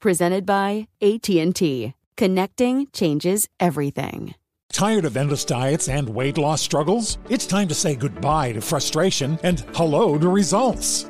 Presented by AT&T. Connecting changes everything. Tired of endless diets and weight loss struggles? It's time to say goodbye to frustration and hello to results.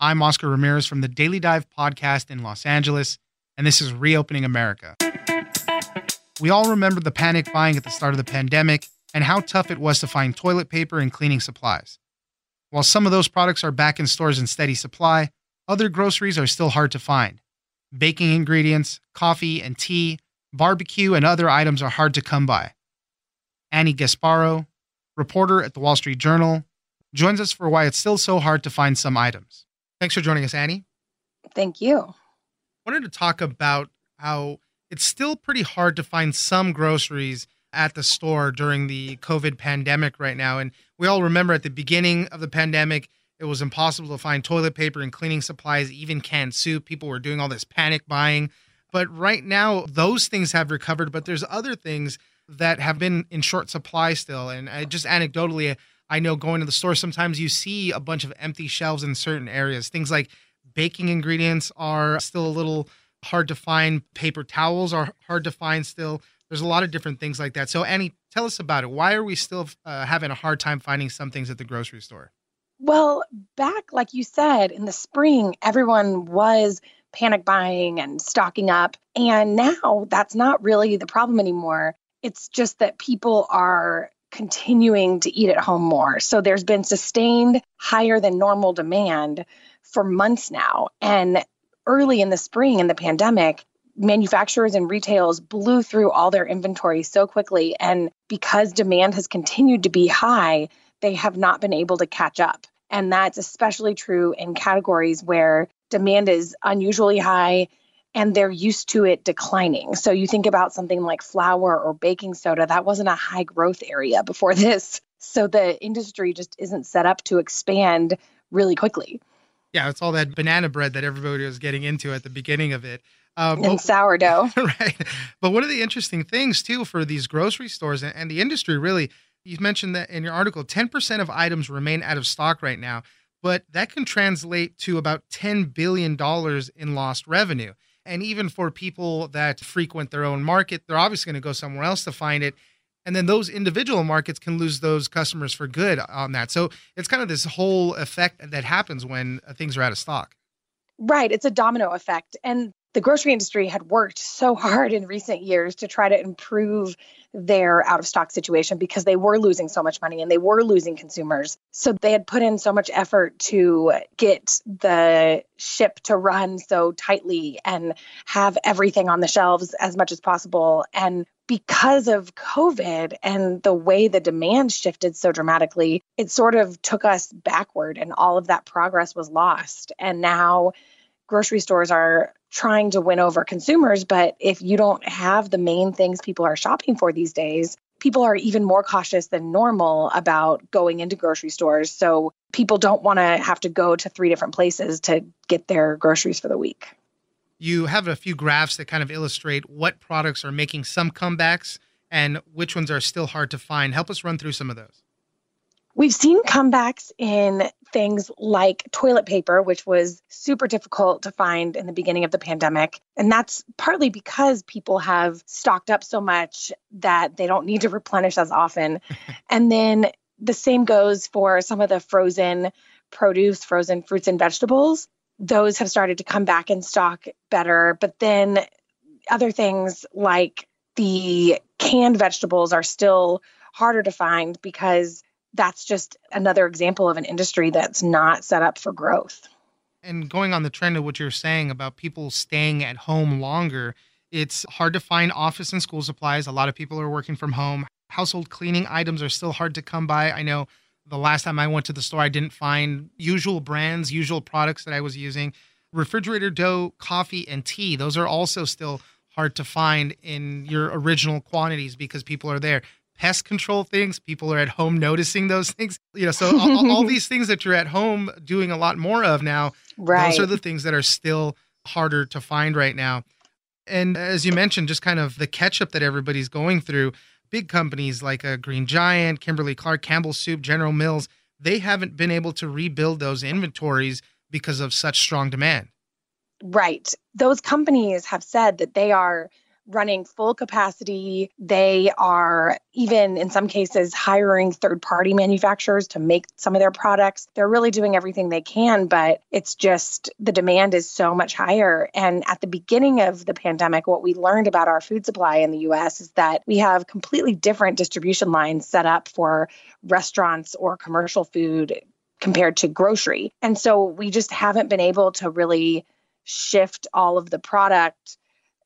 I'm Oscar Ramirez from the Daily Dive podcast in Los Angeles, and this is Reopening America. We all remember the panic buying at the start of the pandemic and how tough it was to find toilet paper and cleaning supplies. While some of those products are back in stores in steady supply, other groceries are still hard to find. Baking ingredients, coffee and tea, barbecue, and other items are hard to come by. Annie Gasparro, reporter at the Wall Street Journal, joins us for why it's still so hard to find some items. Thanks for joining us, Annie. Thank you. I wanted to talk about how it's still pretty hard to find some groceries at the store during the COVID pandemic right now. And we all remember at the beginning of the pandemic, it was impossible to find toilet paper and cleaning supplies, even canned soup. People were doing all this panic buying. But right now, those things have recovered, but there's other things that have been in short supply still. And I, just anecdotally, I know going to the store, sometimes you see a bunch of empty shelves in certain areas. Things like baking ingredients are still a little hard to find, paper towels are hard to find still. There's a lot of different things like that. So, Annie, tell us about it. Why are we still uh, having a hard time finding some things at the grocery store? Well, back, like you said, in the spring, everyone was panic buying and stocking up. And now that's not really the problem anymore. It's just that people are continuing to eat at home more. So there's been sustained higher than normal demand for months now. And early in the spring in the pandemic, manufacturers and retailers blew through all their inventory so quickly. And because demand has continued to be high, they have not been able to catch up. And that's especially true in categories where demand is unusually high and they're used to it declining. So you think about something like flour or baking soda, that wasn't a high growth area before this. So the industry just isn't set up to expand really quickly. Yeah, it's all that banana bread that everybody was getting into at the beginning of it. Um, and but, sourdough. right. But one of the interesting things, too, for these grocery stores and, and the industry really, you mentioned that in your article, 10% of items remain out of stock right now, but that can translate to about $10 billion in lost revenue. And even for people that frequent their own market, they're obviously going to go somewhere else to find it. And then those individual markets can lose those customers for good on that. So it's kind of this whole effect that happens when uh, things are out of stock. Right. It's a domino effect. And the grocery industry had worked so hard in recent years to try to improve their out of stock situation because they were losing so much money and they were losing consumers. So they had put in so much effort to get the ship to run so tightly and have everything on the shelves as much as possible. And because of COVID and the way the demand shifted so dramatically, it sort of took us backward and all of that progress was lost. And now grocery stores are trying to win over consumers. But if you don't have the main things people are shopping for these days, people are even more cautious than normal about going into grocery stores. So people don't want to have to go to three different places to get their groceries for the week. You have a few graphs that kind of illustrate what products are making some comebacks and which ones are still hard to find. Help us run through some of those. We've seen comebacks in things like toilet paper, which was super difficult to find in the beginning of the pandemic. And that's partly because people have stocked up so much that they don't need to replenish as often. and then the same goes for some of the frozen produce, frozen fruits and vegetables. Those have started to come back in stock better. But then other things like the canned vegetables are still harder to find because that's just another example of an industry that's not set up for growth. And going on the trend of what you're saying about people staying at home longer, it's hard to find office and school supplies. A lot of people are working from home. Household cleaning items are still hard to come by. I know the last time I went to the store, I didn't find usual brands, usual products that I was using. Refrigerator dough, coffee, and tea, those are also still hard to find in your original quantities because people are there pest control things. People are at home noticing those things. You know, so all, all, these things that you're at home doing a lot more of now, right. those are the things that are still harder to find right now. And as you mentioned, just kind of the catch up that everybody's going through, big companies like a uh, Green Giant, Kimberly Clark, Campbell Soup, General Mills, they haven't been able to rebuild those inventories because of such strong demand. Right. Those companies have said that they are running full capacity. They are even in some cases hiring third party manufacturers to make some of their products. They're really doing everything they can, but it's just the demand is so much higher. And at the beginning of the pandemic, what we learned about our food supply in the US is that we have completely different distribution lines set up for restaurants or commercial food compared to grocery. And so we just haven't been able to really shift all of the product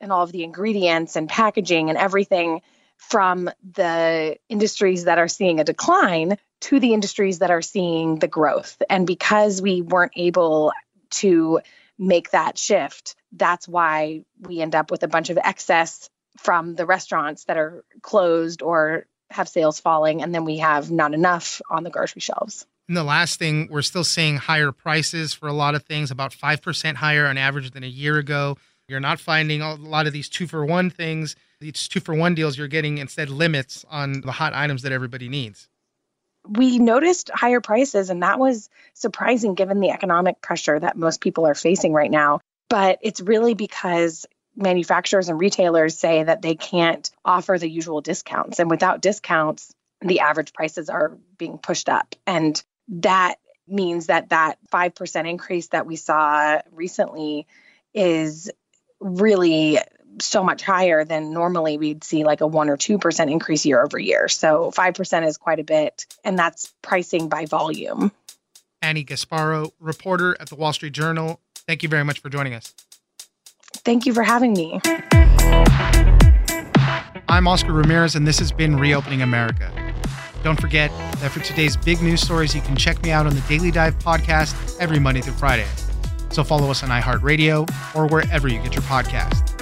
and all of the ingredients and packaging and everything from the industries that are seeing a decline to the industries that are seeing the growth. And because we weren't able to make that shift, that's why we end up with a bunch of excess from the restaurants that are closed or have sales falling. And then we have not enough on the grocery shelves. And the last thing, we're still seeing higher prices for a lot of things, about 5% higher on average than a year ago. You're not finding a lot of these two for one things, these two for one deals. You're getting instead limits on the hot items that everybody needs. We noticed higher prices, and that was surprising given the economic pressure that most people are facing right now. But it's really because manufacturers and retailers say that they can't offer the usual discounts. And without discounts, the average prices are being pushed up. And that means that that 5% increase that we saw recently is really so much higher than normally we'd see like a 1 or 2% increase year over year. So 5% is quite a bit, and that's pricing by volume. Annie Gasparro, reporter at the Wall Street Journal, thank you very much for joining us. Thank you for having me. I'm Oscar Ramirez, and this has been Reopening America. Don't forget that for today's big news stories, you can check me out on the Daily Dive podcast every Monday through Friday. So follow us on iHeartRadio or wherever you get your podcast.